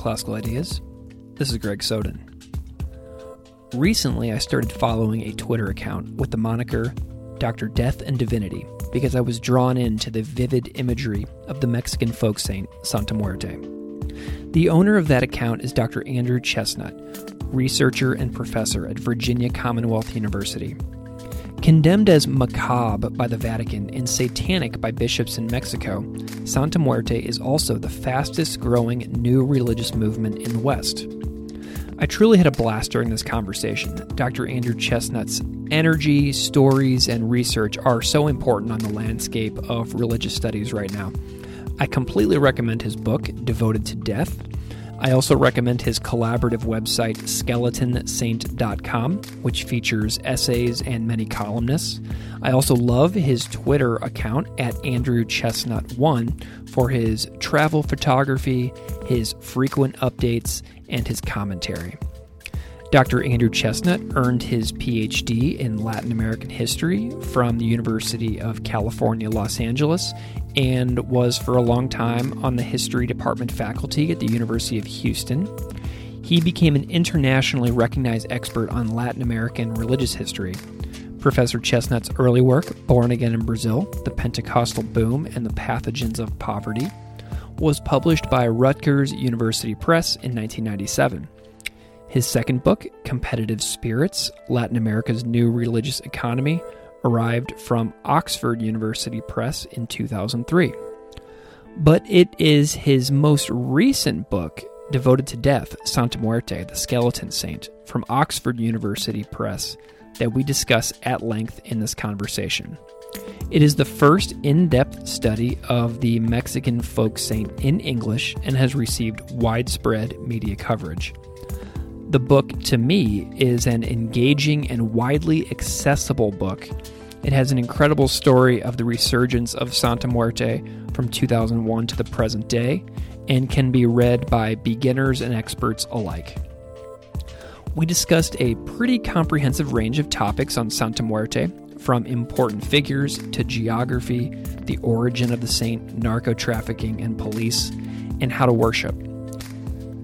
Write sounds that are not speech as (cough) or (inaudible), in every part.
Classical Ideas. This is Greg Soden. Recently, I started following a Twitter account with the moniker Dr. Death and Divinity because I was drawn into the vivid imagery of the Mexican folk saint Santa Muerte. The owner of that account is Dr. Andrew Chesnut, researcher and professor at Virginia Commonwealth University. Condemned as macabre by the Vatican and satanic by bishops in Mexico, Santa Muerte is also the fastest growing new religious movement in the West. I truly had a blast during this conversation. Dr. Andrew Chesnut's energy, stories, and research are so important on the landscape of religious studies right now. I completely recommend his book, Devoted to Death. I also recommend his collaborative website, skeletonsaint.com, which features essays and many columnists. I also love his Twitter account at Andrew Chesnut1 for his travel photography, his frequent updates, and his commentary. Dr. Andrew Chesnut earned his PhD in Latin American history from the University of California, Los Angeles, and was for a long time on the history department faculty at the University of Houston. He became an internationally recognized expert on Latin American religious history. Professor Chesnut's early work, Born Again in Brazil, The Pentecostal Boom and the Pathogens of Poverty, was published by Rutgers University Press in 1997. His second book, Competitive Spirits Latin America's New Religious Economy, arrived from Oxford University Press in 2003. But it is his most recent book, devoted to death, Santa Muerte, the Skeleton Saint, from Oxford University Press, that we discuss at length in this conversation. It is the first in depth study of the Mexican folk saint in English and has received widespread media coverage. The book, to me, is an engaging and widely accessible book. It has an incredible story of the resurgence of Santa Muerte from 2001 to the present day and can be read by beginners and experts alike. We discussed a pretty comprehensive range of topics on Santa Muerte, from important figures to geography, the origin of the saint, narco trafficking and police, and how to worship.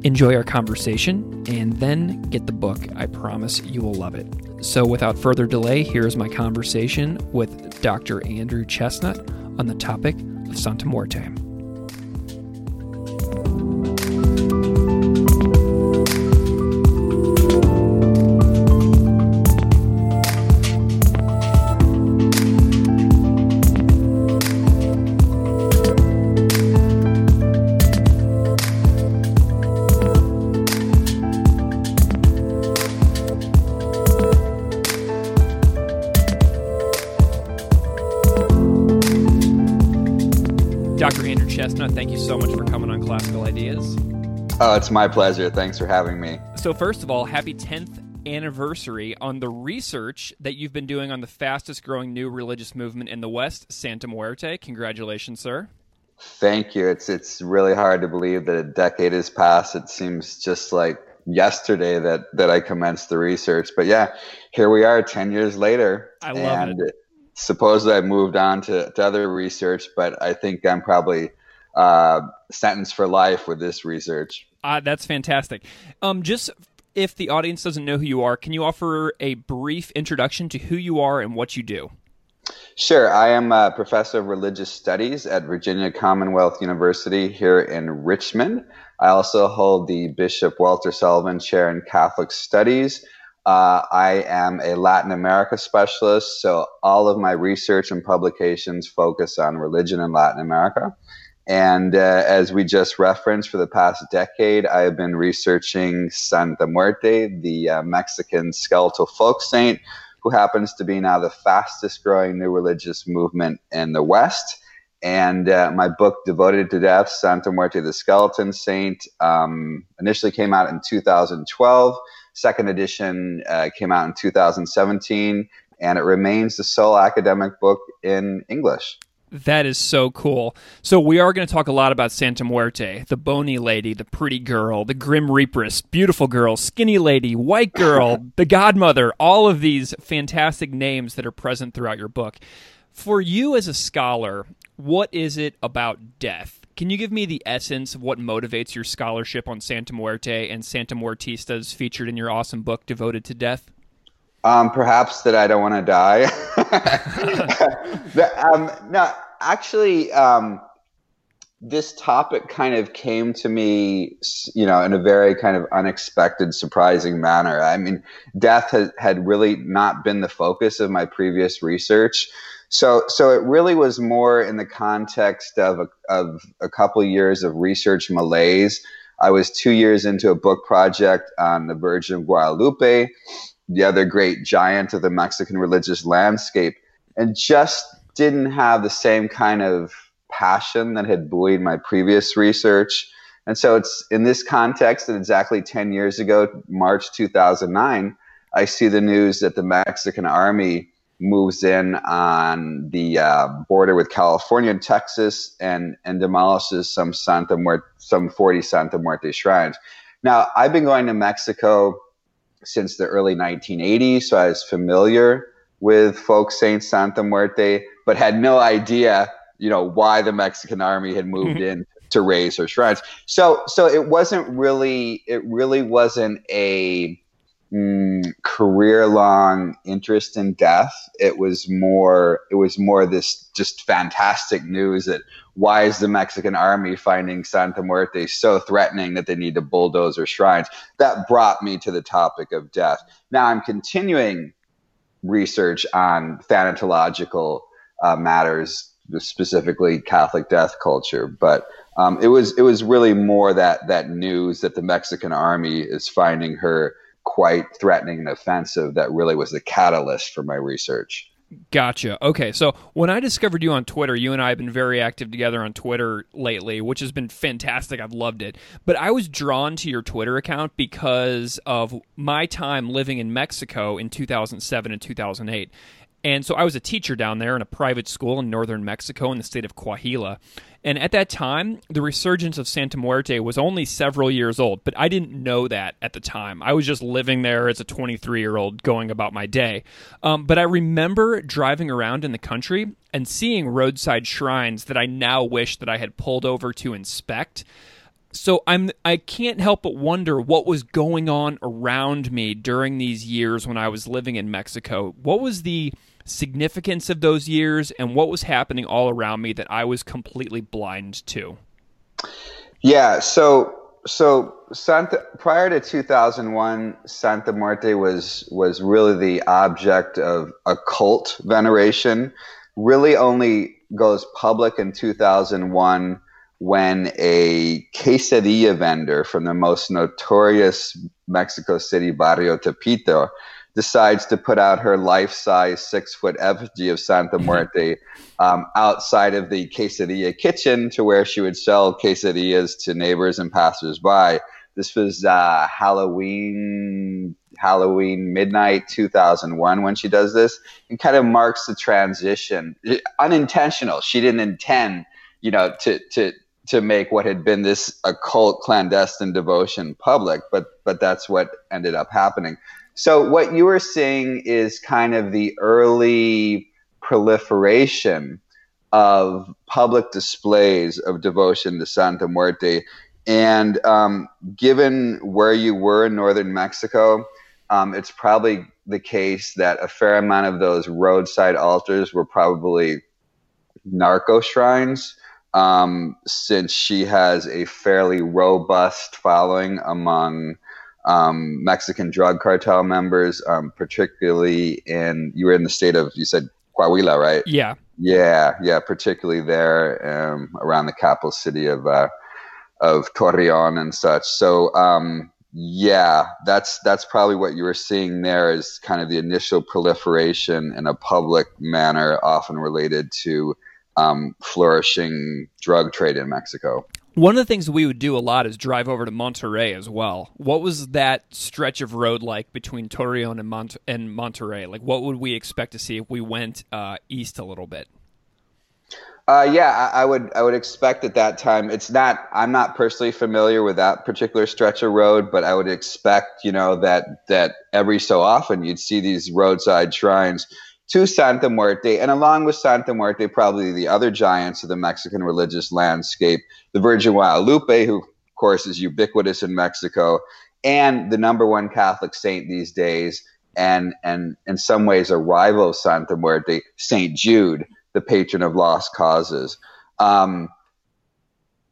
Enjoy our conversation and then get the book. I promise you will love it. So, without further delay, here's my conversation with Dr. Andrew Chesnut on the topic of Santa Muerte. Thank you so much for coming on Classical Ideas. Oh, it's my pleasure. Thanks for having me. So, first of all, happy 10th anniversary on the research that you've been doing on the fastest growing new religious movement in the West, Santa Muerte. Congratulations, sir. Thank you. It's it's really hard to believe that a decade has passed. It seems just like yesterday that that I commenced the research. But yeah, here we are 10 years later. I love and it. Supposedly I've moved on to, to other research, but I think I'm probably uh, sentenced for life with this research. Uh, that's fantastic. Um, just if the audience doesn't know who you are, can you offer a brief introduction to who you are and what you do? Sure. I am a professor of religious studies at Virginia Commonwealth University here in Richmond. I also hold the Bishop Walter Sullivan Chair in Catholic Studies. Uh, I am a Latin America specialist, so all of my research and publications focus on religion in Latin America. And uh, as we just referenced, for the past decade, I have been researching Santa Muerte, the uh, Mexican skeletal folk saint, who happens to be now the fastest growing new religious movement in the West. And uh, my book, Devoted to Death Santa Muerte, the Skeleton Saint, um, initially came out in 2012. Second edition uh, came out in 2017, and it remains the sole academic book in English. That is so cool. So we are going to talk a lot about Santa Muerte, the bony lady, the pretty girl, the grim reaperess, beautiful girl, skinny lady, white girl, (laughs) the godmother, all of these fantastic names that are present throughout your book. For you as a scholar, what is it about death Can you give me the essence of what motivates your scholarship on Santa Muerte and Santa Muertistas featured in your awesome book, Devoted to Death? Um, perhaps that I don't want to die. (laughs) (laughs) um, no, actually, um, this topic kind of came to me, you know, in a very kind of unexpected, surprising manner. I mean, death had, had really not been the focus of my previous research. So, so it really was more in the context of a, of a couple years of research malaise. I was two years into a book project on the Virgin of Guadalupe, the other great giant of the Mexican religious landscape, and just didn't have the same kind of passion that had buoyed my previous research. And so it's in this context that exactly 10 years ago, March 2009, I see the news that the Mexican army moves in on the uh, border with California and Texas and, and demolishes some Santa Muerte, some 40 Santa Muerte shrines. Now, I've been going to Mexico since the early 1980s, so I was familiar with folk Saint Santa Muerte, but had no idea you know why the Mexican army had moved mm-hmm. in to raise her shrines. So so it wasn't really it really wasn't a mm, career long interest in death. It was more it was more this just fantastic news that why is the Mexican army finding Santa Muerte so threatening that they need to bulldoze her shrines? That brought me to the topic of death. Now I'm continuing research on thanatological uh, matters specifically Catholic death culture. But um, it was it was really more that that news that the Mexican army is finding her quite threatening and offensive that really was the catalyst for my research. Gotcha. Okay, so when I discovered you on Twitter, you and I have been very active together on Twitter lately, which has been fantastic. I've loved it. But I was drawn to your Twitter account because of my time living in Mexico in 2007 and 2008. And so I was a teacher down there in a private school in northern Mexico in the state of Coahuila. And at that time, the resurgence of Santa Muerte was only several years old, but I didn't know that at the time. I was just living there as a 23 year old going about my day. Um, but I remember driving around in the country and seeing roadside shrines that I now wish that I had pulled over to inspect so I'm I can't help but wonder what was going on around me during these years when I was living in Mexico. What was the significance of those years and what was happening all around me that I was completely blind to? Yeah, so so Santa prior to 2001, Santa Muerte was was really the object of occult veneration. Really, only goes public in 2001 when a quesadilla vendor from the most notorious Mexico City barrio Tepito decides to put out her life-size six-foot effigy of Santa Muerte um, outside of the quesadilla kitchen to where she would sell quesadillas to neighbors and passersby. This was uh, Halloween, Halloween midnight 2001 when she does this. It kind of marks the transition, unintentional. She didn't intend, you know, to to to make what had been this occult clandestine devotion public, but but that's what ended up happening. So what you were seeing is kind of the early proliferation of public displays of devotion to Santa Muerte. And um, given where you were in northern Mexico, um, it's probably the case that a fair amount of those roadside altars were probably narco shrines, um, since she has a fairly robust following among um, Mexican drug cartel members, um, particularly in you were in the state of you said Coahuila, right? Yeah, yeah, yeah. Particularly there um, around the capital city of uh, of Torreon and such. So um, yeah, that's that's probably what you were seeing there is kind of the initial proliferation in a public manner, often related to um, flourishing drug trade in Mexico. One of the things we would do a lot is drive over to Monterrey as well. What was that stretch of road like between Torreon and, Mont- and Monterrey? Like, what would we expect to see if we went uh, east a little bit? Uh, yeah, I, I, would. I would expect at that time. It's not. I'm not personally familiar with that particular stretch of road, but I would expect, you know, that that every so often you'd see these roadside shrines to Santa Muerte, and along with Santa Muerte, probably the other giants of the Mexican religious landscape, the Virgin Guadalupe, who, of course, is ubiquitous in Mexico, and the number one Catholic saint these days, and, and in some ways a rival of Santa Muerte, St. Jude, the patron of lost causes. Um,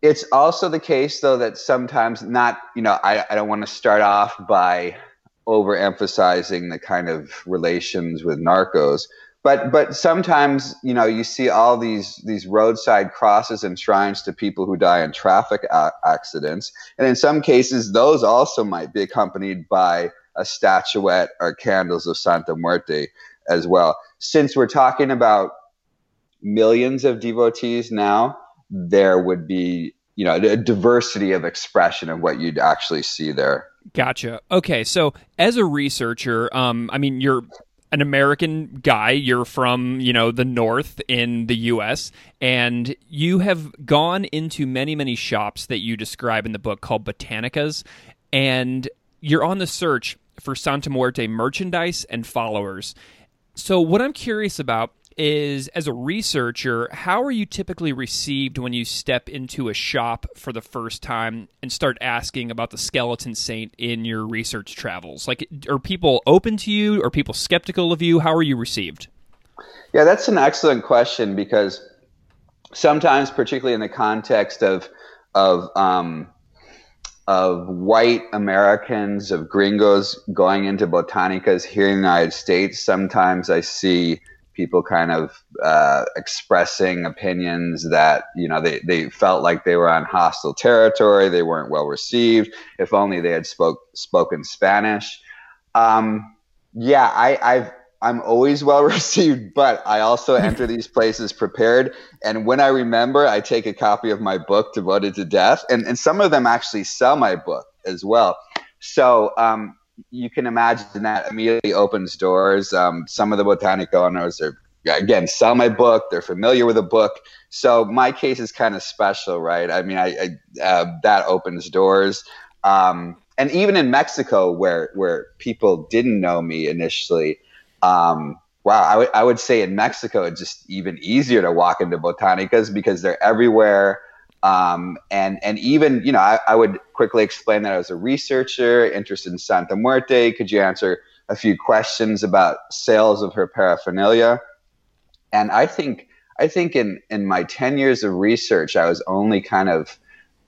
it's also the case, though, that sometimes not, you know, I, I don't want to start off by overemphasizing the kind of relations with narcos. But but sometimes you know you see all these these roadside crosses and shrines to people who die in traffic a- accidents, and in some cases those also might be accompanied by a statuette or candles of Santa Muerte as well. Since we're talking about millions of devotees now, there would be you know a diversity of expression of what you'd actually see there. Gotcha. Okay, so as a researcher, um, I mean, you're an American guy. You're from, you know, the North in the U.S., and you have gone into many, many shops that you describe in the book called Botanicas, and you're on the search for Santa Muerte merchandise and followers. So, what I'm curious about is as a researcher, how are you typically received when you step into a shop for the first time and start asking about the skeleton saint in your research travels? Like, are people open to you? Are people skeptical of you? How are you received? Yeah, that's an excellent question because sometimes, particularly in the context of of um, of white Americans, of gringos going into botanicas here in the United States, sometimes I see people kind of uh, expressing opinions that you know they, they felt like they were on hostile territory they weren't well received if only they had spoke spoken spanish. Um, yeah I, i've i'm always well (laughs) received but i also (laughs) enter these places prepared and when i remember i take a copy of my book devoted to death and, and some of them actually sell my book as well. So um, you can imagine that immediately opens doors. Um, some of the botanic owners are again sell my book; they're familiar with the book. So my case is kind of special, right? I mean, I, I uh, that opens doors. Um, and even in Mexico, where where people didn't know me initially, um, wow, I, w- I would say in Mexico it's just even easier to walk into botanicas because they're everywhere. Um, and and even you know I, I, would quickly explain that I was a researcher interested in Santa Muerte. Could you answer a few questions about sales of her paraphernalia? And I think I think in in my ten years of research, I was only kind of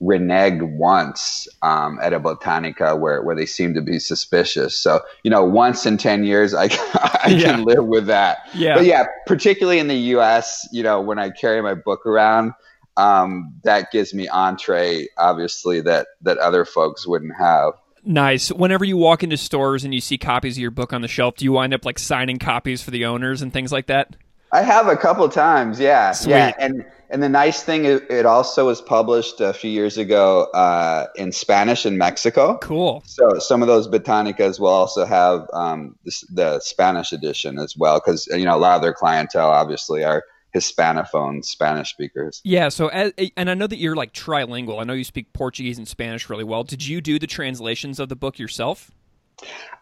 reneged once um, at a botanica where, where they seemed to be suspicious. So, you know, once in 10 years, I, (laughs) I yeah. can live with that. Yeah. But yeah, particularly in the US, you know, when I carry my book around, um, that gives me entree, obviously, that that other folks wouldn't have. Nice. Whenever you walk into stores and you see copies of your book on the shelf, do you wind up like signing copies for the owners and things like that? I have a couple times, yeah, Sweet. yeah, and and the nice thing is it also was published a few years ago uh, in Spanish in Mexico. Cool. So some of those botanicas will also have um, the, the Spanish edition as well, because you know a lot of their clientele obviously are Hispanophone Spanish speakers. Yeah. So, as, and I know that you're like trilingual. I know you speak Portuguese and Spanish really well. Did you do the translations of the book yourself?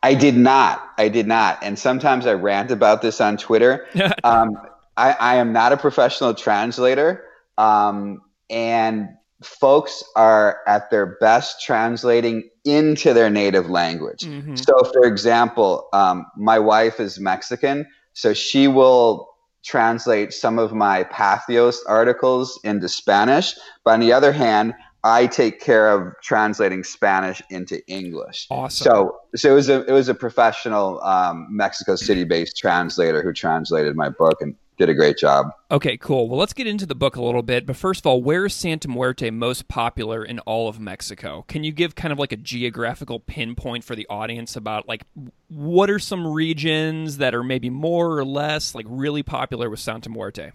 I did not. I did not. And sometimes I rant about this on Twitter. (laughs) um, I, I, am not a professional translator. Um, and folks are at their best translating into their native language. Mm-hmm. So, for example, um, my wife is Mexican, so she will translate some of my Patheos articles into Spanish. But on the other hand, I take care of translating Spanish into English. Awesome. So, so it was a it was a professional um, Mexico City based translator who translated my book and did a great job. Okay, cool. Well, let's get into the book a little bit. But first of all, where is Santa Muerte most popular in all of Mexico? Can you give kind of like a geographical pinpoint for the audience about like what are some regions that are maybe more or less like really popular with Santa Muerte?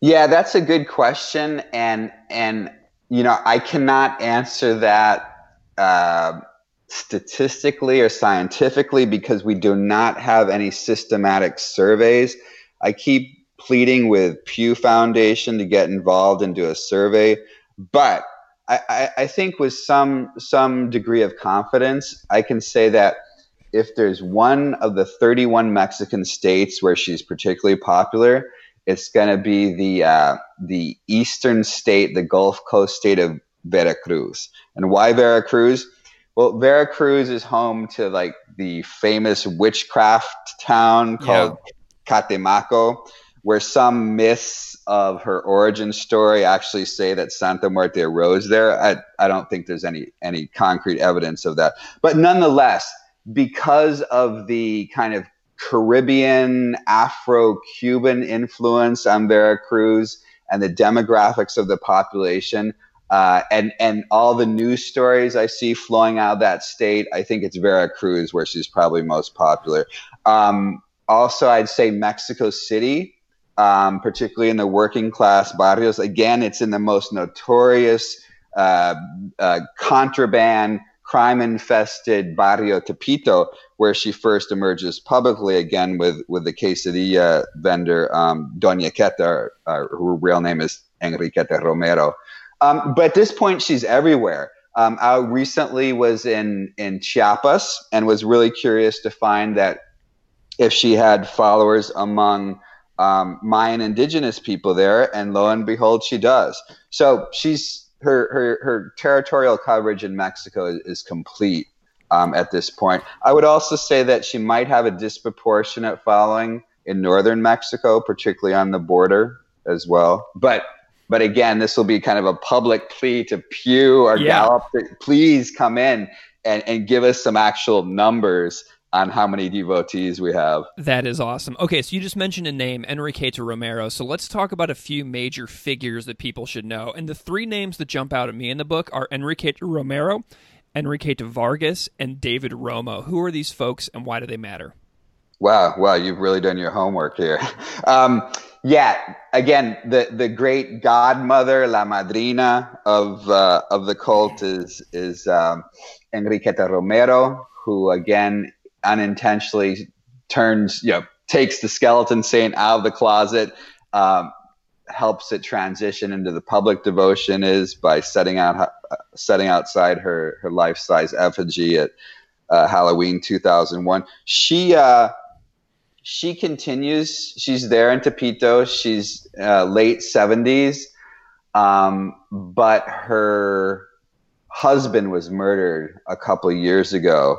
Yeah, that's a good question, and and you know I cannot answer that. Uh, statistically or scientifically because we do not have any systematic surveys I keep pleading with Pew Foundation to get involved and do a survey, but I, I, I think with some some degree of confidence, I can say that if there's one of the 31 Mexican states where she's particularly popular, it's going to be the uh, the eastern state, the Gulf Coast state of Veracruz. And why Veracruz? Well, Veracruz is home to like the famous witchcraft town called yeah. Catemaco, where some myths of her origin story actually say that Santa Muerte arose there. I, I don't think there's any any concrete evidence of that. But nonetheless, because of the kind of Caribbean, Afro Cuban influence on Veracruz and the demographics of the population, uh, and and all the news stories I see flowing out of that state, I think it's Veracruz where she's probably most popular. Um, also, I'd say Mexico City, um, particularly in the working class barrios. Again, it's in the most notorious uh, uh, contraband, crime infested barrio Tepito, where she first emerges publicly again with, with the quesadilla vendor, um, Doña Queta, uh, her real name is Enriqueta Romero. Um, but at this point, she's everywhere. Um, I recently was in, in Chiapas and was really curious to find that if she had followers among um, Mayan indigenous people there, and lo and behold, she does. So she's her her, her territorial coverage in Mexico is, is complete um, at this point. I would also say that she might have a disproportionate following in northern Mexico, particularly on the border as well. But but again, this will be kind of a public plea to Pew or yeah. Gallup. To please come in and, and give us some actual numbers on how many devotees we have. That is awesome. Okay, so you just mentioned a name, Enriqueta Romero. So let's talk about a few major figures that people should know. And the three names that jump out at me in the book are Enriqueta Romero, Enriqueta Vargas, and David Romo. Who are these folks and why do they matter? Wow, wow, you've really done your homework here. (laughs) Um, yeah, again, the the great godmother, la madrina of uh, of the cult is is um, Enriqueta Romero, who again unintentionally turns, you know, takes the skeleton saint out of the closet, um, helps it transition into the public devotion is by setting out uh, setting outside her her life size effigy at uh, Halloween 2001. She uh, she continues. She's there in Tepito. She's uh, late 70s, um, but her husband was murdered a couple years ago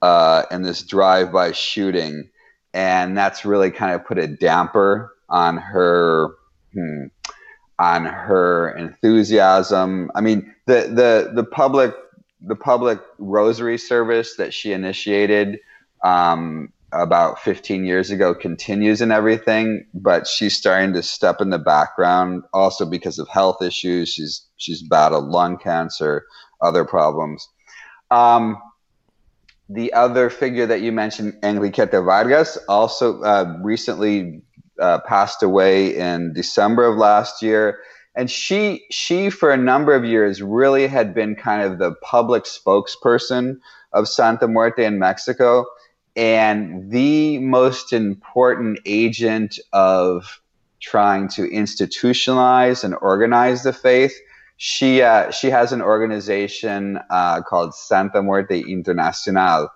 uh, in this drive-by shooting, and that's really kind of put a damper on her. Hmm, on her enthusiasm. I mean, the the the public the public rosary service that she initiated um, about 15 years ago continues and everything, but she's starting to step in the background also because of health issues. She's she's battled lung cancer, other problems. Um, the other figure that you mentioned, Enriqueta Vargas, also uh, recently uh, passed away in December of last year. And she, she, for a number of years, really had been kind of the public spokesperson of Santa Muerte in Mexico and the most important agent of trying to institutionalize and organize the faith. She uh, she has an organization uh, called Santa Muerte Internacional,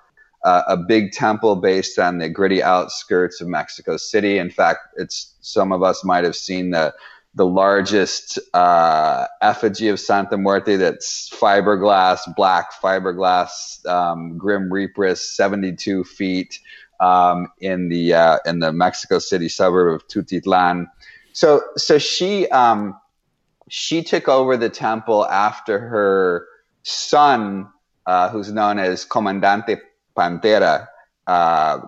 uh, a big temple based on the gritty outskirts of Mexico City. In fact, it's some of us might have seen the the largest uh, effigy of Santa Muerte that's fiberglass, black fiberglass, um, Grim Reaperous, 72 feet um, in the uh, in the Mexico City suburb of Tultitlan. So so she um, she took over the temple after her son, uh, who's known as Comandante Pantera, uh,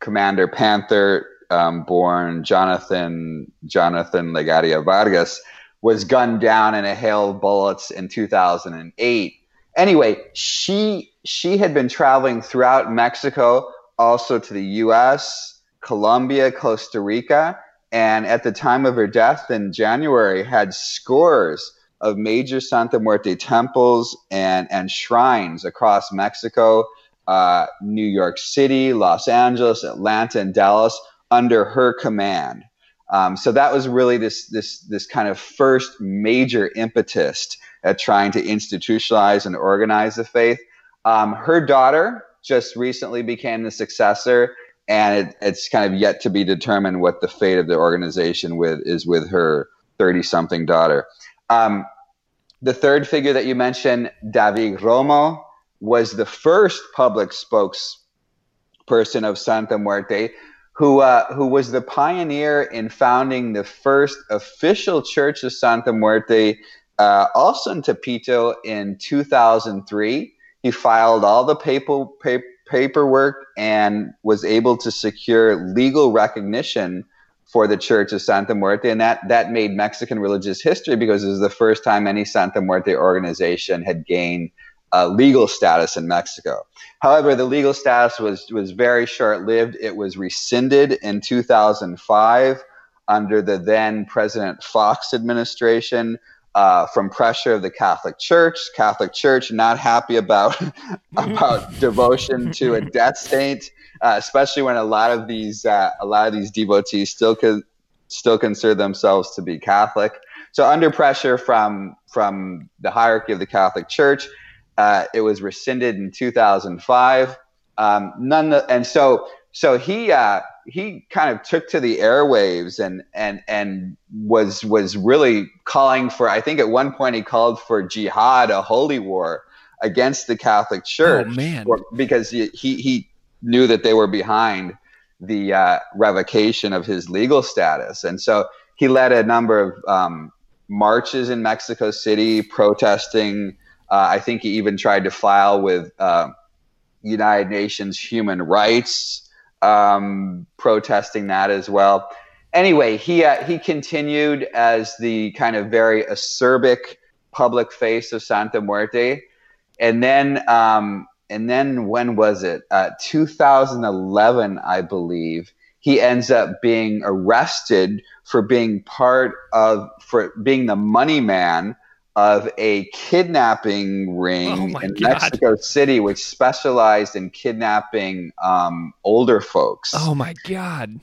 Commander Panther, um, born Jonathan Jonathan Legaria Vargas, was gunned down in a hail of bullets in 2008. Anyway, she she had been traveling throughout Mexico, also to the U.S., Colombia, Costa Rica, and at the time of her death in January, had scores of major Santa Muerte temples and and shrines across Mexico, uh, New York City, Los Angeles, Atlanta, and Dallas under her command. Um, so that was really this this this kind of first major impetus at trying to institutionalize and organize the faith. Um, her daughter, just recently became the successor, and it, it's kind of yet to be determined what the fate of the organization with is with her thirty-something daughter. Um, the third figure that you mentioned, David Romo, was the first public spokesperson of Santa Muerte, who uh, who was the pioneer in founding the first official church of Santa Muerte, uh, also in Tepito in 2003. He filed all the papal, paperwork and was able to secure legal recognition for the Church of Santa Muerte, and that that made Mexican religious history because it was the first time any Santa Muerte organization had gained uh, legal status in Mexico. However, the legal status was was very short lived. It was rescinded in 2005 under the then President Fox administration. Uh, from pressure of the Catholic Church, Catholic Church not happy about (laughs) about devotion to a death saint, uh, especially when a lot of these uh, a lot of these devotees still co- still consider themselves to be Catholic. So under pressure from from the hierarchy of the Catholic Church, uh, it was rescinded in 2005. Um, none, and so so he uh, he kind of took to the airwaves and and and was was really calling for. I think at one point he called for jihad, a holy war against the Catholic Church. Oh man! Because he he, he knew that they were behind the uh, revocation of his legal status, and so he led a number of um, marches in Mexico City protesting uh, I think he even tried to file with uh, United Nations human rights, um, protesting that as well. Anyway, he uh, he continued as the kind of very acerbic public face of Santa Muerte, and then um, and then when was it? Uh, 2011, I believe. He ends up being arrested for being part of for being the money man of a kidnapping ring oh in God. Mexico City, which specialized in kidnapping um, older folks. Oh my God.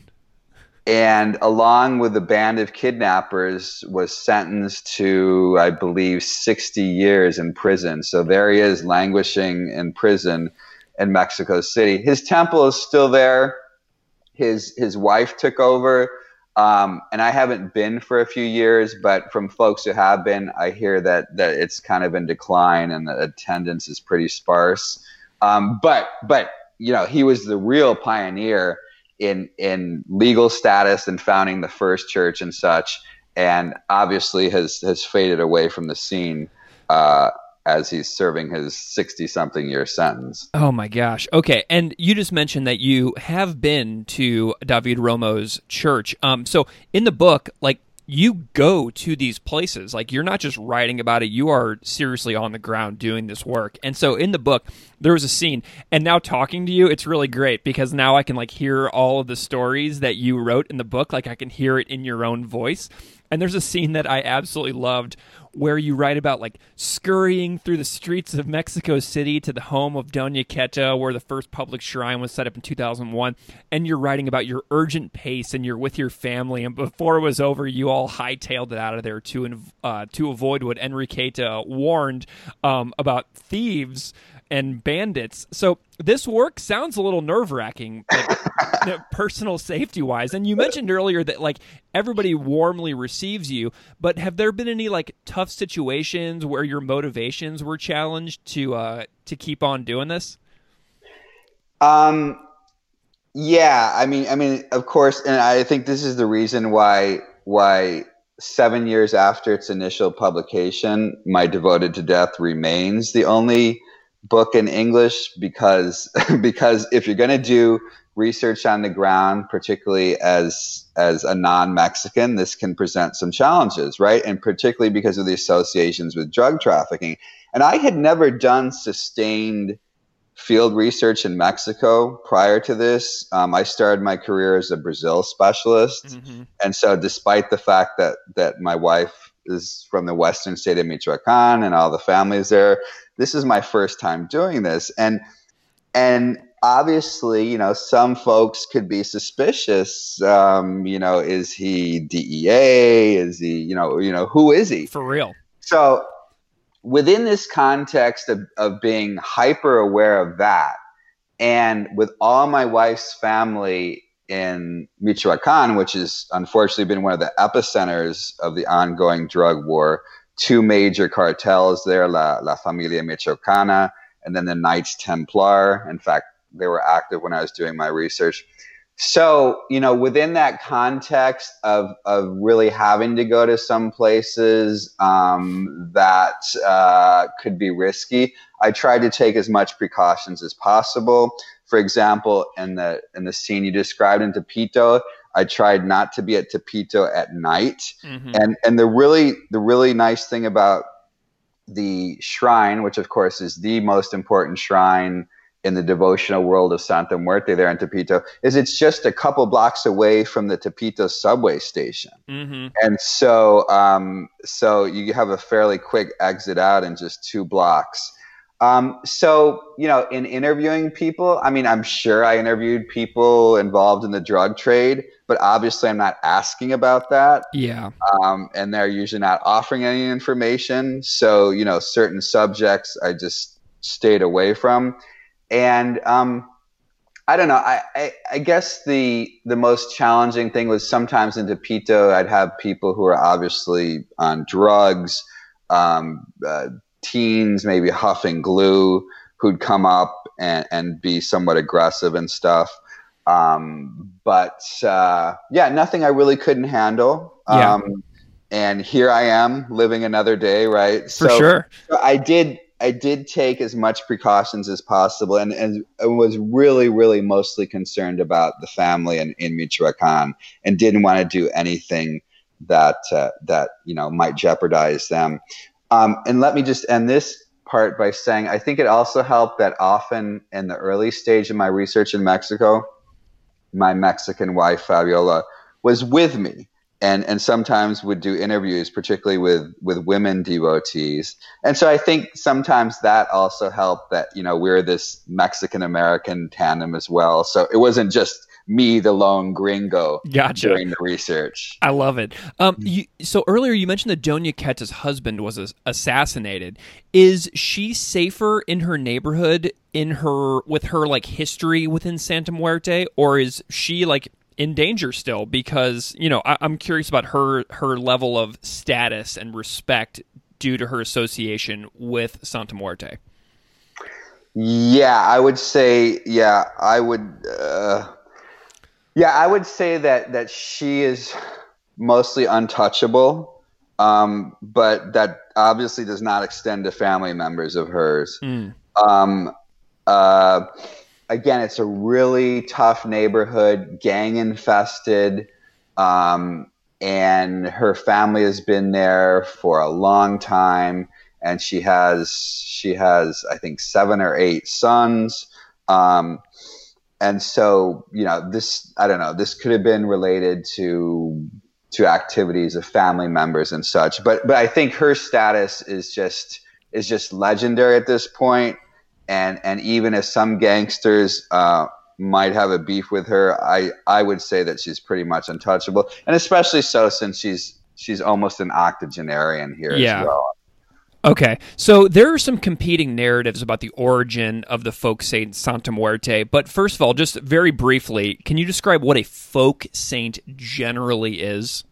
And along with the band of kidnappers, was sentenced to, I believe, 60 years in prison. So there he is, languishing in prison in Mexico City. His temple is still there. His his wife took over um, and I haven't been for a few years, but from folks who have been, I hear that that it's kind of in decline and the attendance is pretty sparse. Um, but but you know, he was the real pioneer in in legal status and founding the first church and such, and obviously has has faded away from the scene. Uh, as he's serving his 60 something year sentence. Oh my gosh. Okay. And you just mentioned that you have been to David Romo's church. Um, so in the book, like, you go to these places. Like, you're not just writing about it, you are seriously on the ground doing this work. And so in the book, there was a scene, and now talking to you, it's really great because now I can, like, hear all of the stories that you wrote in the book. Like, I can hear it in your own voice. And there's a scene that I absolutely loved where you write about like scurrying through the streets of Mexico City to the home of Doña Queta, where the first public shrine was set up in 2001. And you're writing about your urgent pace and you're with your family. And before it was over, you all hightailed it out of there to, uh, to avoid what Enriqueta warned um, about thieves and bandits. So this work sounds a little nerve wracking, (laughs) personal safety wise. And you mentioned earlier that like everybody warmly receives you, but have there been any like tough situations where your motivations were challenged to uh, to keep on doing this? Um, yeah, I mean, I mean, of course, and I think this is the reason why why seven years after its initial publication, my devoted to death remains the only book in English because (laughs) because if you're going to do research on the ground, particularly as as a non-Mexican, this can present some challenges, right? And particularly because of the associations with drug trafficking. And I had never done sustained field research in Mexico prior to this. Um, I started my career as a Brazil specialist, mm-hmm. and so despite the fact that that my wife is from the western state of Michoacan and all the families there, this is my first time doing this. And and obviously you know some folks could be suspicious um, you know is he dea is he you know you know who is he? For real. So within this context of, of being hyper aware of that and with all my wife's family in Michoacan, which has unfortunately been one of the epicenters of the ongoing drug war, two major cartels there, La, La Familia Michoacana, and then the Knights Templar. In fact, they were active when I was doing my research. So, you know, within that context of, of really having to go to some places um, that uh, could be risky, I tried to take as much precautions as possible. For example, in the in the scene you described in Tepito, I tried not to be at Tepito at night. Mm-hmm. And and the really the really nice thing about the shrine, which of course is the most important shrine in the devotional world of Santa Muerte there in Tepito is it's just a couple blocks away from the Tepito subway station. Mm-hmm. And so, um, so you have a fairly quick exit out in just two blocks. Um, so, you know, in interviewing people, I mean, I'm sure I interviewed people involved in the drug trade, but obviously I'm not asking about that. Yeah. Um, and they're usually not offering any information. So, you know, certain subjects I just stayed away from and um, I don't know. I, I, I, guess the the most challenging thing was sometimes in Tepito, I'd have people who are obviously on drugs, um, uh, teens, maybe huffing glue, who'd come up and, and be somewhat aggressive and stuff. Um, but uh, yeah, nothing I really couldn't handle. Yeah. Um, and here I am living another day, right? For so, sure. So I did I did take as much precautions as possible, and, and was really, really mostly concerned about the family in, in Michoacan, and didn't want to do anything that uh, that you know might jeopardize them. Um, and let me just end this part by saying I think it also helped that often in the early stage of my research in Mexico, my Mexican wife Fabiola was with me and and sometimes would do interviews, particularly with with women devotees. And so I think sometimes that also helped that you know we're this Mexican American tandem as well. So it wasn't just me, the lone gringo, gotcha. doing the research. I love it. Um, you, so earlier you mentioned that Doña Queta's husband was assassinated. Is she safer in her neighborhood in her with her like history within Santa Muerte, or is she like in danger still because you know I, am curious about her her level of status and respect due to her association with Santa Muerte. Yeah, I would say yeah, I would uh, yeah, I would say that that she is mostly untouchable, um, but that obviously does not extend to family members of hers. Mm. Um, uh, again, it's a really tough neighborhood, gang infested. Um, and her family has been there for a long time. And she has, she has, I think, seven or eight sons. Um, and so, you know, this, I don't know, this could have been related to, to activities of family members and such. But, but I think her status is just, is just legendary at this point and and even if some gangsters uh, might have a beef with her, I I would say that she's pretty much untouchable, and especially so since she's she's almost an octogenarian here yeah. as well. Okay, so there are some competing narratives about the origin of the folk saint Santa Muerte. But first of all, just very briefly, can you describe what a folk saint generally is?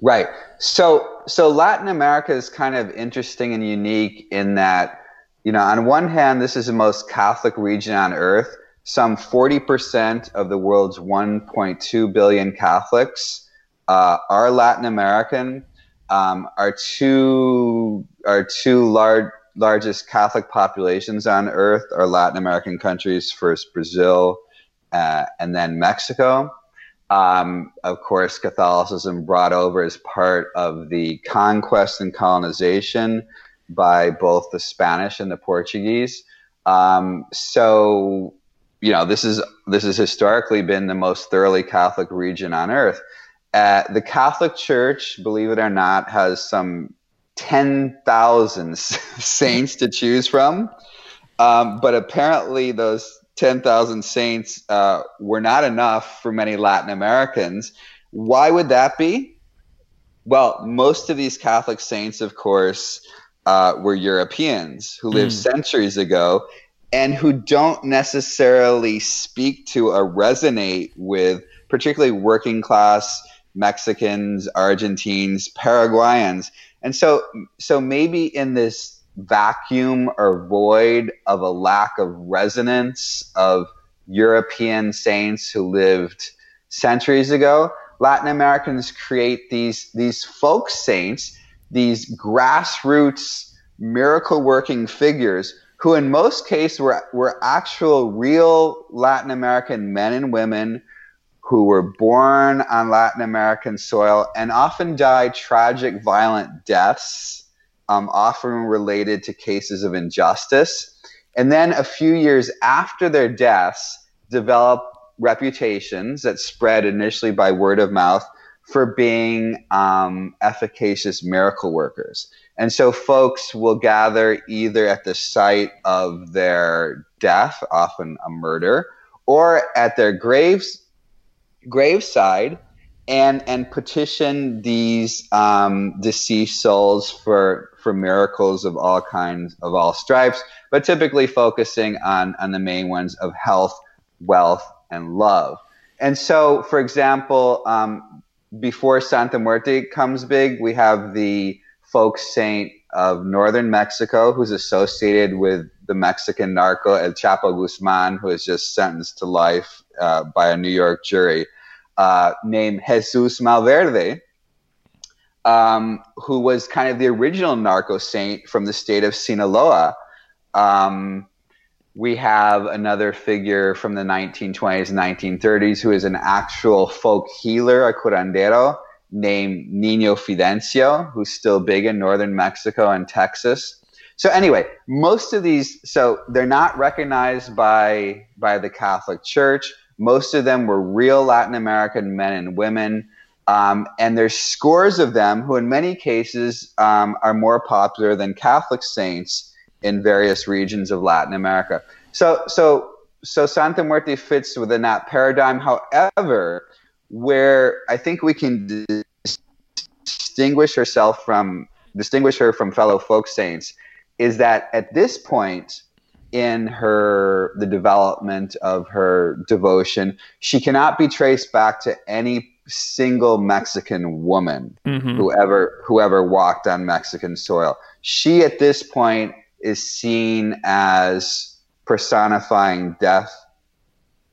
Right. So, so Latin America is kind of interesting and unique in that you know, on one hand, this is the most Catholic region on earth. Some 40% of the world's 1.2 billion Catholics uh, are Latin American. Um, our two our two large largest Catholic populations on earth are Latin American countries. First Brazil, uh, and then Mexico. Um, of course, Catholicism brought over as part of the conquest and colonization by both the Spanish and the Portuguese. Um, so, you know, this is this has historically been the most thoroughly Catholic region on earth. Uh, the Catholic Church, believe it or not, has some ten thousand (laughs) saints to choose from, um, but apparently those ten thousand saints uh, were not enough for many Latin Americans. Why would that be? Well, most of these Catholic saints, of course, uh, were Europeans who lived mm. centuries ago. and who don't necessarily speak to or resonate with particularly working class Mexicans, Argentines, Paraguayans. And so so maybe in this vacuum or void of a lack of resonance of European saints who lived centuries ago, Latin Americans create these these folk saints, these grassroots miracle working figures who in most cases were, were actual real Latin American men and women who were born on Latin American soil and often died tragic, violent deaths, um, often related to cases of injustice. And then a few years after their deaths, develop reputations that spread initially by word of mouth for being um, efficacious miracle workers. And so folks will gather either at the site of their death, often a murder, or at their graves graveside and and petition these um, deceased souls for for miracles of all kinds of all stripes, but typically focusing on on the main ones of health, wealth, and love. And so, for example, um, before Santa Muerte comes big, we have the folk saint of northern Mexico who's associated with the Mexican narco El Chapo Guzman, who is just sentenced to life uh, by a New York jury, uh, named Jesus Malverde, um, who was kind of the original narco saint from the state of Sinaloa. Um, we have another figure from the 1920s, and 1930s, who is an actual folk healer, a curandero, named Nino Fidencio, who's still big in northern Mexico and Texas. So anyway, most of these, so they're not recognized by by the Catholic Church. Most of them were real Latin American men and women. Um, and there's scores of them who, in many cases, um, are more popular than Catholic saints in various regions of Latin America. So, so, so Santa Muerte fits within that paradigm. However, where I think we can distinguish herself from distinguish her from fellow folk saints is that at this point in her the development of her devotion she cannot be traced back to any single mexican woman mm-hmm. who ever whoever walked on mexican soil she at this point is seen as personifying death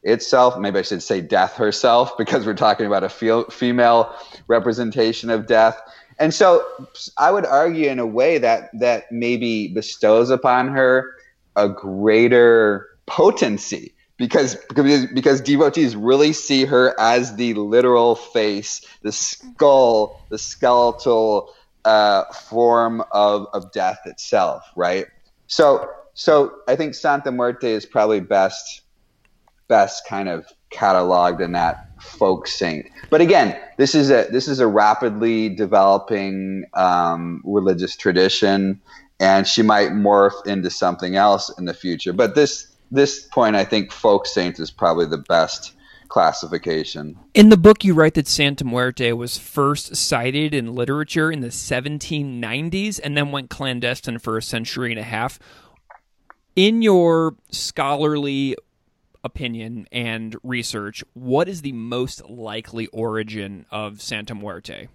itself maybe i should say death herself because we're talking about a female representation of death and so i would argue in a way that that maybe bestows upon her a greater potency because because because devotees really see her as the literal face, the skull, the skeletal uh, form of of death itself, right? So so I think Santa Muerte is probably best best kind of cataloged in that folk saint. But again, this is a this is a rapidly developing um, religious tradition and she might morph into something else in the future. But this this point, I think folk saint is probably the best classification. In the book, you write that Santa Muerte was first cited in literature in the 1790s and then went clandestine for a century and a half. In your scholarly opinion and research, what is the most likely origin of Santa Muerte?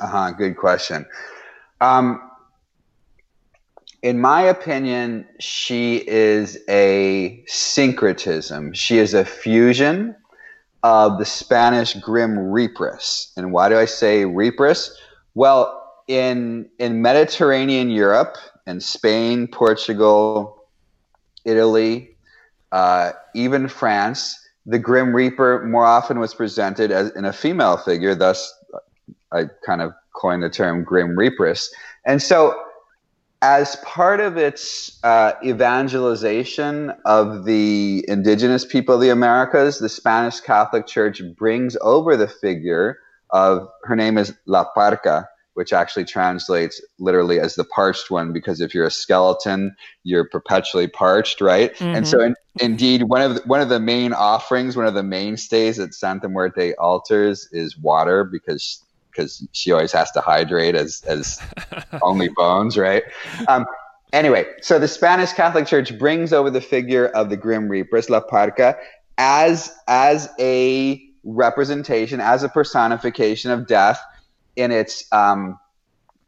Uh huh. Good question. Um, in my opinion, she is a syncretism. She is a fusion of the Spanish Grim Reaperess. And why do I say Reaperess? Well, in in Mediterranean Europe and Spain, Portugal, Italy, uh, even France, the Grim Reaper more often was presented as in a female figure. Thus, I kind of coined the term Grim Reaperess. And so as part of its uh, evangelization of the indigenous people of the Americas, the Spanish Catholic Church brings over the figure of her name is La Parca, which actually translates literally as the parched one, because if you're a skeleton, you're perpetually parched, right? Mm-hmm. And so, in, indeed, one of the, one of the main offerings, one of the mainstays at Santa Muerte altars is water, because because she always has to hydrate as as (laughs) only bones, right? Um, Anyway, so the Spanish Catholic Church brings over the figure of the Grim Reaperess, La Parca, as as a representation, as a personification of death in its um,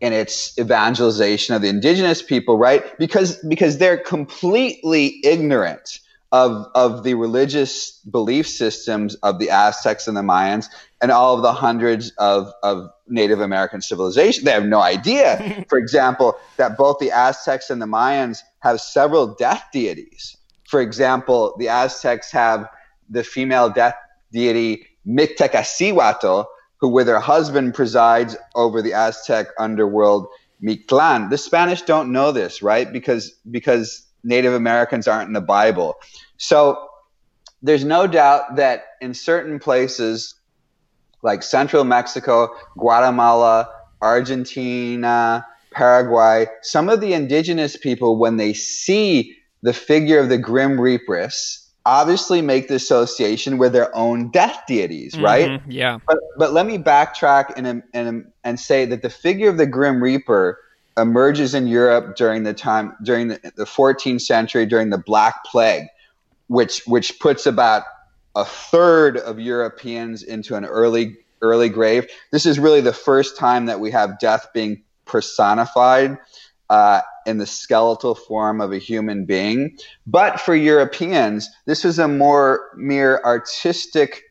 in its evangelization of the indigenous people, right? Because because they're completely ignorant of of the religious belief systems of the Aztecs and the Mayans and all of the hundreds of, of Native American civilization. They have no idea, (laughs) for example, that both the Aztecs and the Mayans have several death deities. For example, the Aztecs have the female death deity Mictecacihuatl, who with her husband presides over the Aztec underworld Mictlan. The Spanish don't know this, right? Because because Native Americans aren't in the Bible. So there's no doubt that in certain places like central Mexico, Guatemala, Argentina, Paraguay, some of the indigenous people, when they see the figure of the Grim Reaperess, obviously make the association with their own death deities, mm-hmm, right? Yeah. But, but let me backtrack and, and, and say that the figure of the Grim Reaper emerges in Europe during the time during the, the 14th century during the Black Plague, which which puts about a third of Europeans into an early early grave. This is really the first time that we have death being personified uh, in the skeletal form of a human being. But for Europeans, this is a more mere artistic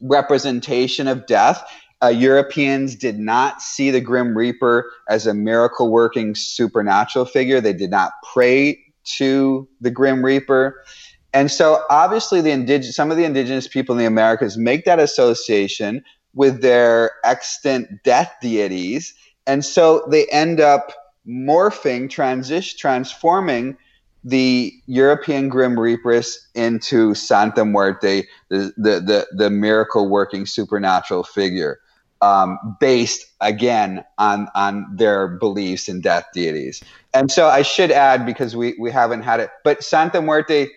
representation of death uh, Europeans did not see the Grim Reaper as a miracle working supernatural figure. They did not pray to the Grim Reaper. And so obviously the indig- some of the indigenous people in the Americas make that association with their extant death deities. And so they end up morphing, transition, transforming the European Grim Reaperess into Santa Muerte, the, the, the, the miracle working supernatural figure um, based again on on their beliefs in death deities. And so I should add because we we haven't had it, but Santa Muerte,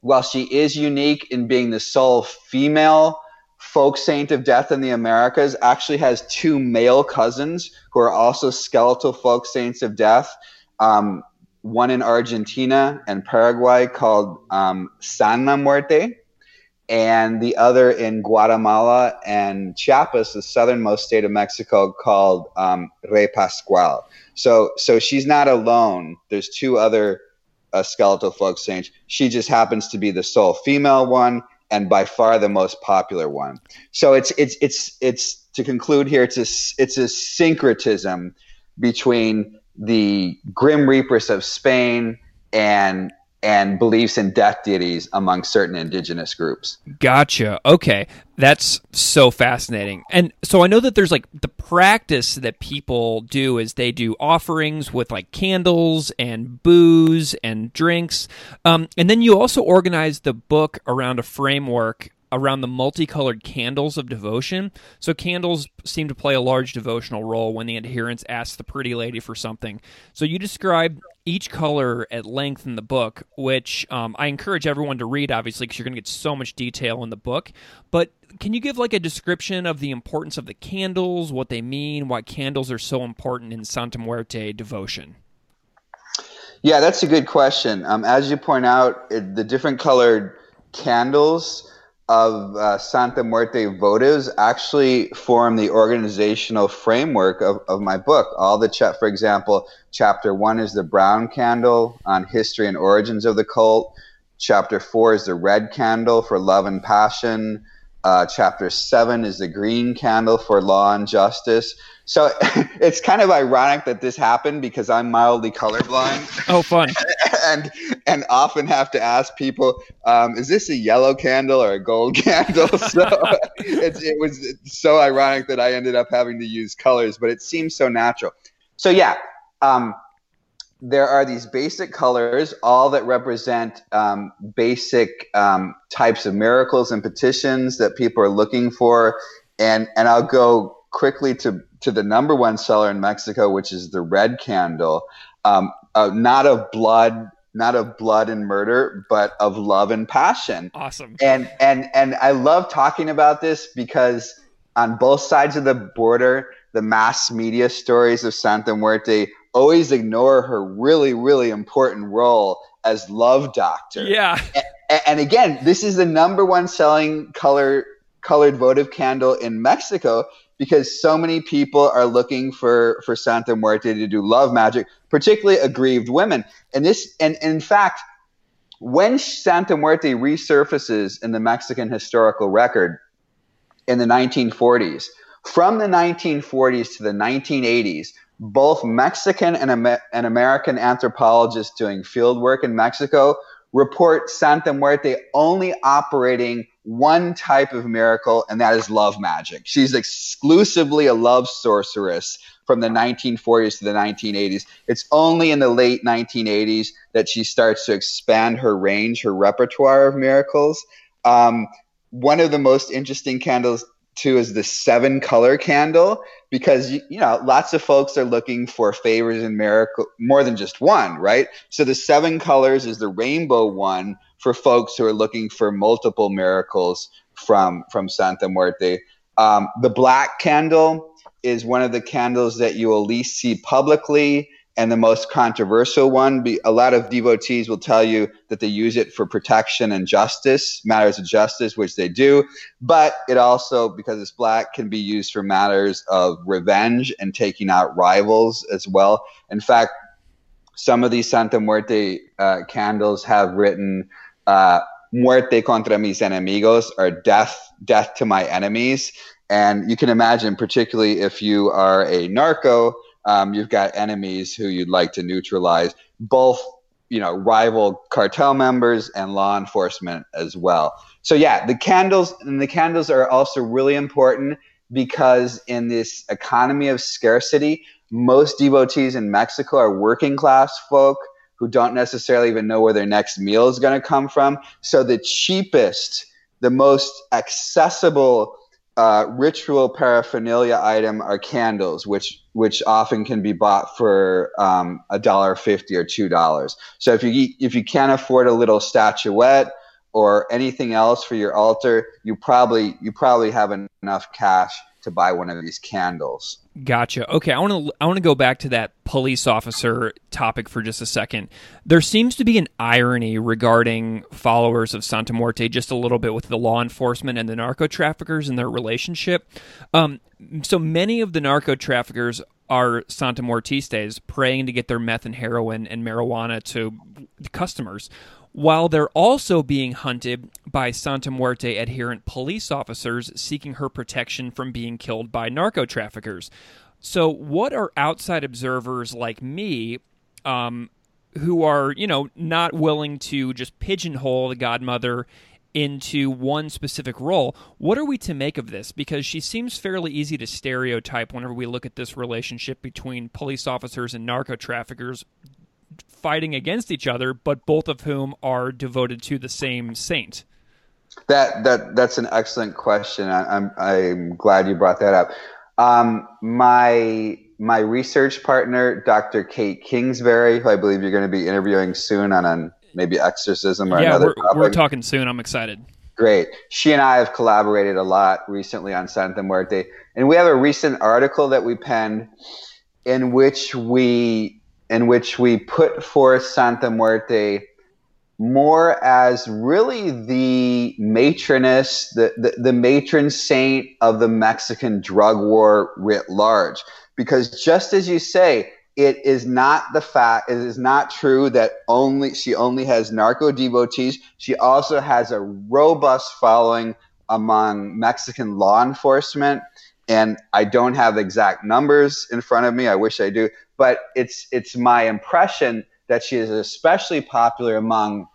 while she is unique in being the sole female folk saint of death in the Americas, actually has two male cousins who are also skeletal folk saints of death. Um, one in Argentina and Paraguay called um, San Muerte and the other in Guatemala and Chiapas, the southernmost state of Mexico, called um, Rey Pascual. So, so she's not alone. There's two other uh, skeletal folk saints. She just happens to be the sole female one, and by far the most popular one. So it's it's it's it's to conclude here. It's a it's a syncretism between the Grim Reaperess of Spain and and beliefs in death deities among certain indigenous groups. Gotcha. Okay. That's so fascinating. And so I know that there's like the practice that people do is they do offerings with like candles and booze and drinks. Um, and then you also organize the book around a framework around the multicolored candles of devotion. So candles seem to play a large devotional role when the adherents ask the pretty lady for something. So you describe each color at length in the book, which um, I encourage everyone to read, obviously, because you're going to get so much detail in the book. But can you give like a description of the importance of the candles, what they mean, why candles are so important in Santa Muerte devotion? Yeah, that's a good question. Um, as you point out, it, the different colored candles of uh, Santa Muerte votives actually form the organizational framework of, of my book. All the, cha- for example, chapter one is the brown candle on history and origins of the cult. Chapter four is the red candle for love and passion. Uh, chapter seven is the green candle for law and justice. So (laughs) it's kind of ironic that this happened because I'm mildly colorblind. (laughs) Oh, fun! (laughs) and and often have to ask people, um, is this a yellow candle or a gold candle? So it, it was so ironic that I ended up having to use colors, but it seems so natural. So yeah, um, there are these basic colors, all that represent um, basic um, types of miracles and petitions that people are looking for. And, and I'll go quickly to, to the number one seller in Mexico, which is the red candle. Um, uh, not of blood, not of blood and murder, but of love and passion. Awesome. And and and I love talking about this because on both sides of the border, the mass media stories of Santa Muerte always ignore her really, really important role as love doctor. Yeah. And, and again, this is the number one selling color colored votive candle in Mexico because so many people are looking for for Santa Muerte to do love magic, particularly aggrieved women. And this and, and in fact, when Santa Muerte resurfaces in the Mexican historical record in the 1940s, from the 1940s to the 1980s, both Mexican and, Amer- and American anthropologists doing field work in Mexico report Santa Muerte only operating one type of miracle, and that is love magic. She's exclusively a love sorceress from the 1940s to the 1980s. It's only in the late 1980s that she starts to expand her range, her repertoire of miracles. Um, one of the most interesting candles too is the seven color candle because you, you know lots of folks are looking for favors and miracle more than just one right? So the seven colors is the rainbow one for folks who are looking for multiple miracles from from santa muerte. Um, the black candle is one of the candles that you will least see publicly and the most controversial one. A lot of devotees will tell you that they use it for protection and justice, matters of justice, which they do. But it also, because it's black, can be used for matters of revenge and taking out rivals as well. In fact, some of these Santa Muerte uh, candles have written uh, "Muerte contra mis enemigos" or "Death, death to my enemies." And you can imagine, particularly if you are a narco um, you've got enemies who you'd like to neutralize, both you know rival cartel members and law enforcement as well. So yeah, the candles and the candles are also really important because in this economy of scarcity, most devotees in Mexico are working class folk who don't necessarily even know where their next meal is going to come from. So the cheapest, the most accessible uh, ritual paraphernalia item are candles, which which often can be bought for um, a dollar fifty or two dollars. So if you if you can't afford a little statuette or anything else for your altar, you probably you probably have enough cash to buy one of these candles. Gotcha. Okay, I want to I want to go back to that police officer topic for just a second. There seems to be an irony regarding followers of Santa Muerte just a little bit with the law enforcement and the narco traffickers and their relationship. Um, so many of the narco traffickers are Santa Muertistas praying to get their meth and heroin and marijuana to the customers while they're also being hunted by Santa Muerte adherent police officers seeking her protection from being killed by narco traffickers. So, what are outside observers like me, um, who are, you know, not willing to just pigeonhole the godmother into one specific role. What are we to make of this? Because she seems fairly easy to stereotype whenever we look at this relationship between police officers and narco traffickers fighting against each other, but both of whom are devoted to the same saint? That that that's an excellent question. I, am I'm, I'm glad you brought that up. Um, my my research partner, Dr. Kate Kingsbury, who I believe you're going to be interviewing soon on a maybe exorcism or yeah, another we're, topic. we're talking soon. I'm excited. Great. She and I have collaborated a lot recently on Santa Muerte, and we have a recent article that we penned in which we in which we put forth Santa Muerte more as really the matroness, the, the, the, matron saint of the Mexican drug war writ large. Because just as you say, it is not the fact, it is not true that only she only has narco devotees. She also has a robust following among Mexican law enforcement. And I don't have exact numbers in front of me. I wish I do but it's it's my impression that she is especially popular among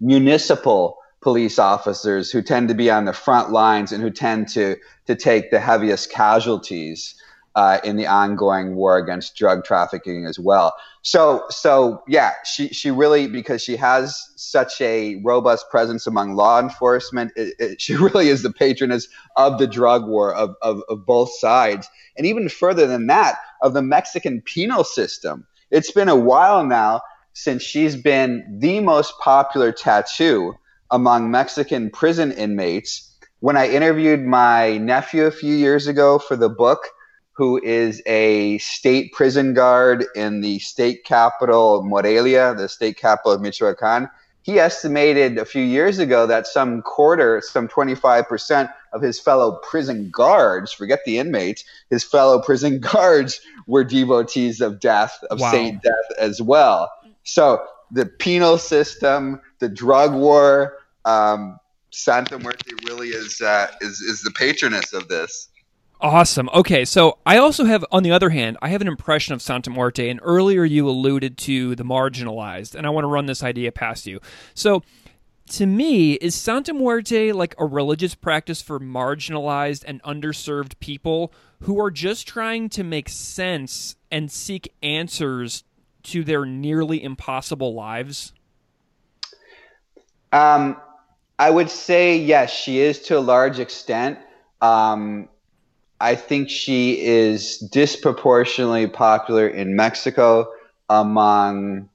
municipal police officers who tend to be on the front lines and who tend to to take the heaviest casualties uh, in the ongoing war against drug trafficking as well. So so yeah, she she really because she has such a robust presence among law enforcement, it, it, (laughs) she really is the patroness of the drug war of, of, of both sides, and even further than that, of the Mexican penal system. It's been a while now since she's been the most popular tattoo among Mexican prison inmates. When I interviewed my nephew a few years ago for the book, who is a state prison guard in the state capital, Morelia, the state capital of Michoacan. He estimated a few years ago that some quarter, some 25% of his fellow prison guards, forget the inmates, his fellow prison (laughs) guards were devotees of death, of wow. Saint Death as well. So the penal system, the drug war, um, Santa Muerte really is, uh, is, is the patroness of this. Awesome. Okay, so I also have, on the other hand, I have an impression of Santa Muerte, and earlier you alluded to the marginalized, and I want to run this idea past you. So, to me, is Santa Muerte like a religious practice for marginalized and underserved people who are just trying to make sense and seek answers to their nearly impossible lives? Um, I would say yes, she is to a large extent. Um, I think she is disproportionately popular in Mexico among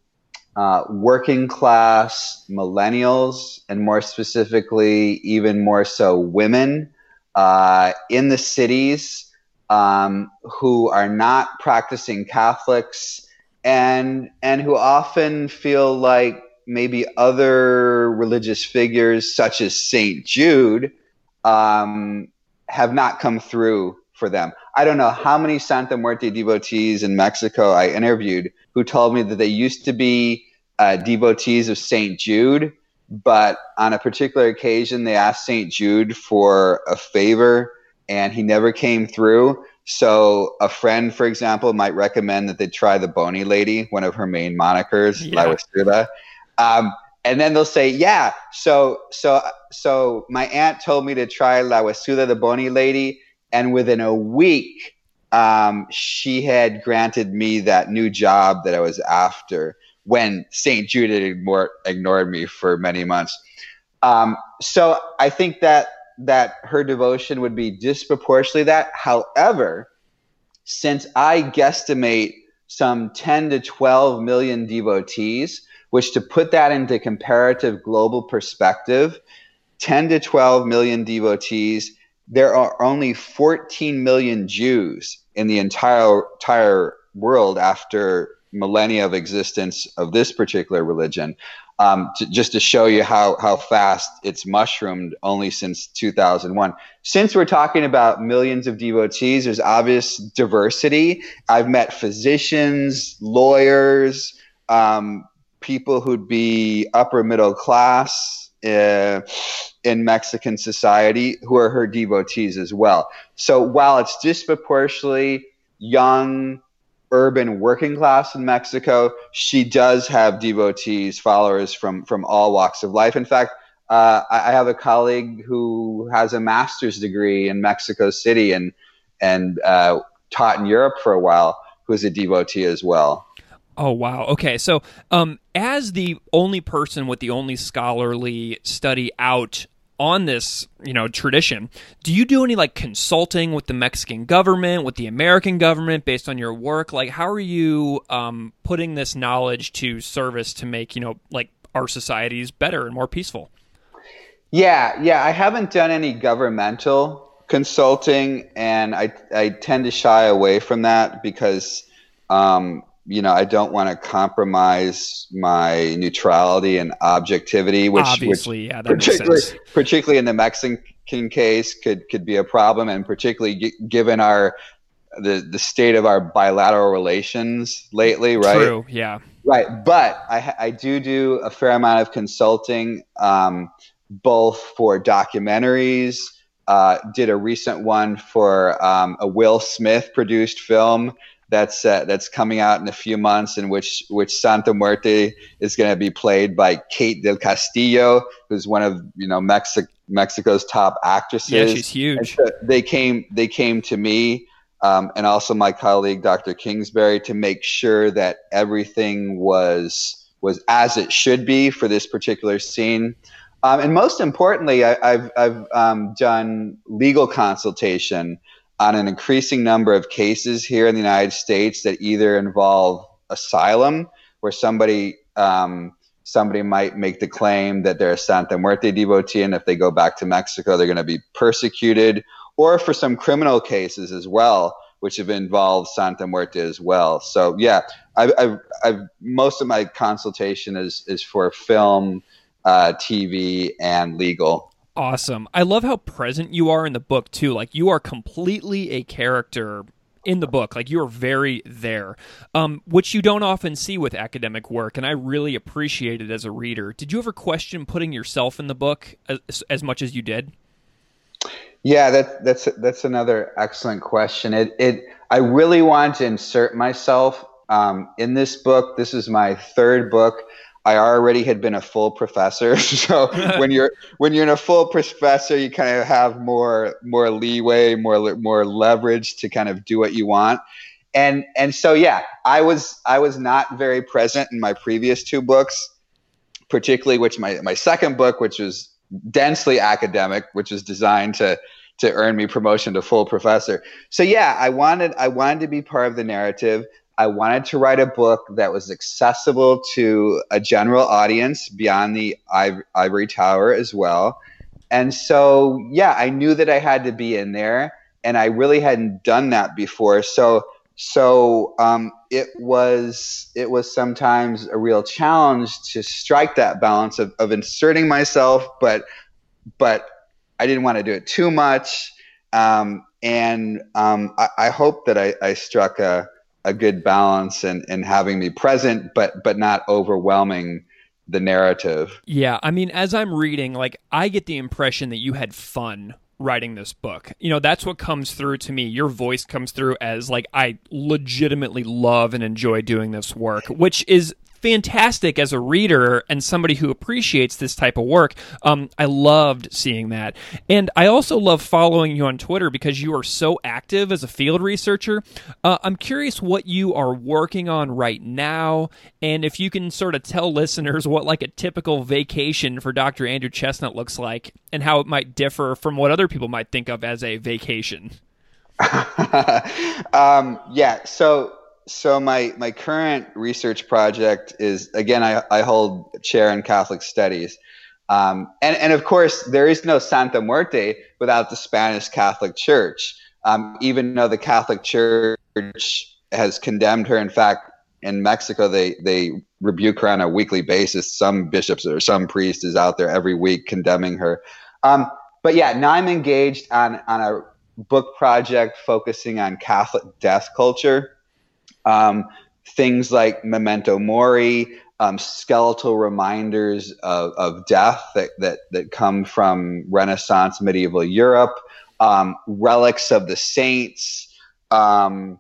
uh, working class millennials, and more specifically, even more so, women uh, in the cities um, who are not practicing Catholics and and who often feel like maybe other religious figures, such as Saint Jude, um, have not come through for them. I don't know how many Santa Muerte devotees in Mexico I interviewed who told me that they used to be uh, devotees of St. Jude, but on a particular occasion they asked St. Jude for a favor and he never came through. So a friend, for example, might recommend that they try the Bony Lady, one of her main monikers, yeah. La Huesuda. Um, and then they'll say, "Yeah, so so so my aunt told me to try La Huesuda, the Bony Lady, and within a week, um, she had granted me that new job that I was after when St. Jude ignored, ignored me for many months. Um, so I think that that her devotion would be disproportionately that. However, since I guesstimate some 10 to 12 million devotees, which to put that into comparative global perspective, 10 to 12 million devotees there are only 14 million Jews in the entire entire world after millennia of existence of this particular religion. Um, to, just to show you how how fast it's mushroomed only since 2001. Since we're talking about millions of devotees, there's obvious diversity. I've met physicians, lawyers, um, people who'd be upper middle class. Uh, in Mexican society who are her devotees as well. So while it's disproportionately young, urban working class in Mexico, she does have devotees, followers from from all walks of life. In fact, uh, I have a colleague who has a master's degree in Mexico City and and uh, taught in Europe for a while, who's a devotee as well. Oh wow. Okay. So, um, as the only person with the only scholarly study out on this, you know, tradition, do you do any like consulting with the Mexican government, with the American government based on your work? Like how are you um, putting this knowledge to service to make, you know, like our societies better and more peaceful? Yeah, yeah, I haven't done any governmental consulting and I I tend to shy away from that because um, you know, I don't want to compromise my neutrality and objectivity, which obviously, which yeah, particularly, particularly in the Mexican case, could could be a problem, and particularly g- given our the the state of our bilateral relations lately, right? True, yeah, right. But I I do do a fair amount of consulting, um, both for documentaries. Uh, did a recent one for um, a Will Smith produced film that's uh, that's coming out in a few months, in which which Santa Muerte is going to be played by Kate del Castillo, who's one of you know Mexico Mexico's top actresses. Yeah, she's huge. So they came they came to me um, and also my colleague Dr. Kingsbury to make sure that everything was was as it should be for this particular scene. Um, and most importantly, I, have I've um, done legal consultation on an increasing number of cases here in the United States that either involve asylum, where somebody um, somebody might make the claim that they're a Santa Muerte devotee, and if they go back to Mexico, they're going to be persecuted, or for some criminal cases as well, which have involved Santa Muerte as well. So yeah, I've, I've, I've most of my consultation is is for film, uh, TV, and legal. Awesome. I love how present you are in the book too. Like you are completely a character in the book. Like you're very there, um, which you don't often see with academic work, and I really appreciate it as a reader. Did you ever question putting yourself in the book as, as much as you did? Yeah, that, that's that's another excellent question. It it I really want to insert myself um, in this book. This is my third book. I already had been a full professor, (laughs) so (laughs) when you're when you're in a full professor, you kind of have more more leeway, more more leverage to kind of do what you want. And and so yeah, I was I was not very present in my previous two books, particularly which my my second book, which was densely academic, which is designed to to earn me promotion to full professor. So yeah, I wanted I wanted to be part of the narrative. I wanted to write a book that was accessible to a general audience beyond the ivory tower as well. And so yeah, I knew that I had to be in there, and I really hadn't done that before. So so um, it was it was sometimes a real challenge to strike that balance of, of inserting myself but but i didn't want to do it too much um, and um, I, I, hope that I, I struck a, a good balance and in having me present but but not overwhelming the narrative yeah i mean as i'm reading like i get the impression that you had fun writing this book. You know, that's what comes through to me. Your voice comes through as like I legitimately love and enjoy doing this work, which is fantastic as a reader and somebody who appreciates this type of work. Um, I loved seeing that. And I also love following you on Twitter because you are so active as a field researcher. Uh, I'm curious what you are working on right now and if you can sort of tell listeners what like a typical vacation for Dr. Andrew Chesnut looks like and how it might differ from what other people might think of as a vacation. (laughs) um, yeah, so so my my current research project is again I, I hold chair in Catholic studies, um, and and of course there is no Santa Muerte without the Spanish Catholic Church. Um, even though the Catholic Church has condemned her, in fact, in Mexico they they rebuke her on a weekly basis. Some bishops or some priest is out there every week condemning her. Um, but yeah, now I'm engaged on on a book project focusing on Catholic death culture um, things like memento mori, um, skeletal reminders of, of death that, that, that come from Renaissance medieval Europe, um, relics of the saints, um,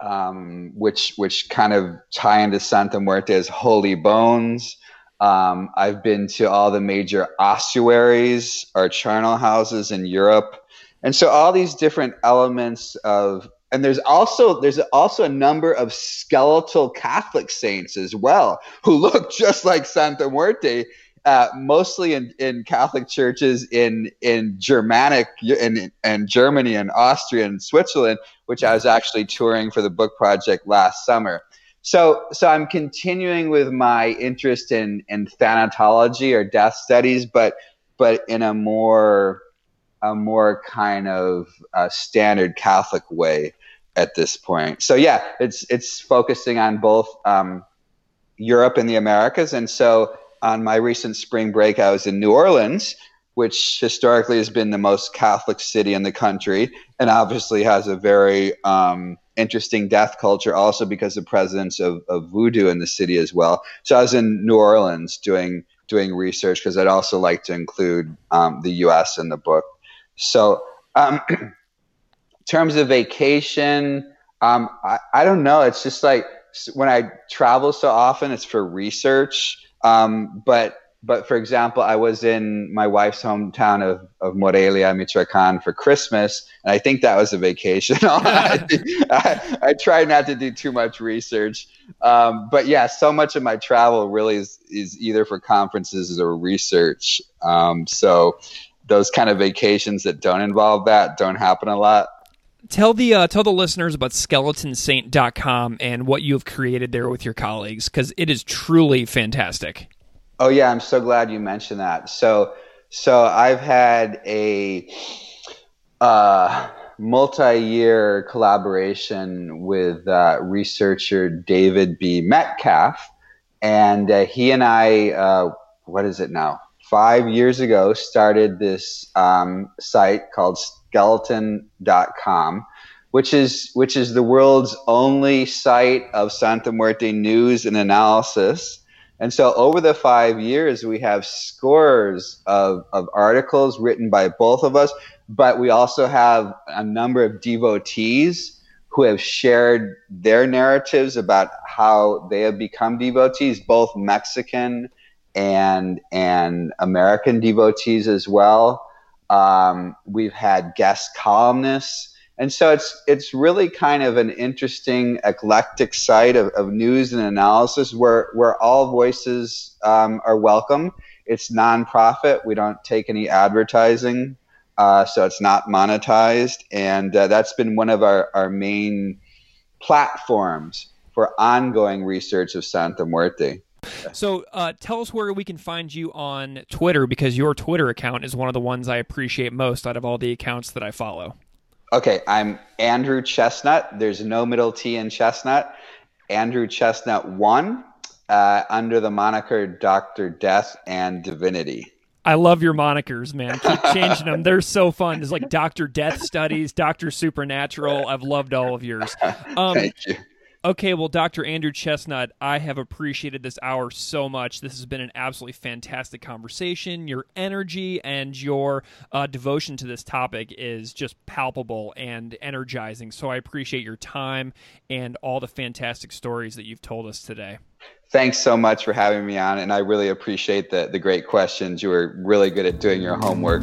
um, which which kind of tie into Santa Muerte's holy bones. Um, I've been to all the major ossuaries or charnel houses in Europe, and so all these different elements of and there's also there's also a number of skeletal Catholic saints as well who look (laughs) just like Santa Muerte, uh, mostly in, in Catholic churches in in Germanic in, in Germany and Austria and Switzerland, which I was actually touring for the book project last summer. So so I'm continuing with my interest in in thanatology or death studies, but but in a more a more kind of uh, standard Catholic way at this point. So yeah, it's it's focusing on both um, Europe and the Americas. And so on my recent spring break, I was in New Orleans, which historically has been the most Catholic city in the country, and obviously has a very um, interesting death culture, also because of the presence of, of voodoo in the city as well. So I was in New Orleans doing doing research because I'd also like to include um, the U.S. in the book. So. (clears throat) Terms of vacation, um, I, I don't know. It's just like when I travel so often, it's for research. Um, but but for example, I was in my wife's hometown of, of Morelia, Michoacan for Christmas, and I think that was a vacation. (laughs) I, I, I, try not to do too much research. Um, but yeah, so much of my travel really is, is either for conferences or research. Um, so those kind of vacations that don't involve that don't happen a lot. Tell the uh, tell the listeners about skeletonsaint.com and what you have created there with your colleagues because it is truly fantastic. Oh yeah, I'm so glad you mentioned that. So so I've had a uh, multi-year collaboration with uh, researcher David B. Metcalfe, and uh, he and I, uh, what is it now? Five years ago, started this um, site called Skeleton.com, which is which is the world's only site of Santa Muerte news and analysis. And so over the five years, we have scores of, of articles written by both of us, but we also have a number of devotees who have shared their narratives about how they have become devotees, both Mexican and and American devotees as well. Um, we've had guest columnists and so it's it's really kind of an interesting eclectic site of, of news and analysis where where all voices um, are welcome. It's nonprofit. We don't take any advertising, uh, so it's not monetized, and uh, that's been one of our, our main platforms for ongoing research of Santa Muerte. So, uh, tell us where we can find you on Twitter because your Twitter account is one of the ones I appreciate most out of all the accounts that I follow. Okay, I'm Andrew Chesnut. There's no middle T in Chesnut. Andrew Chesnut one uh, under the moniker Doctor Death and Divinity. I love your monikers, man. Keep (laughs) changing them. They're so fun. There's like Doctor Death Studies, Doctor Supernatural. I've loved all of yours. (laughs) Um, Thank you. Okay, well, Dr. Andrew Chesnut, I have appreciated this hour so much. This has been an absolutely fantastic conversation. Your energy and your uh, devotion to this topic is just palpable and energizing. So I appreciate your time and all the fantastic stories that you've told us today. Thanks so much for having me on, and I really appreciate the, the great questions. You were really good at doing your homework.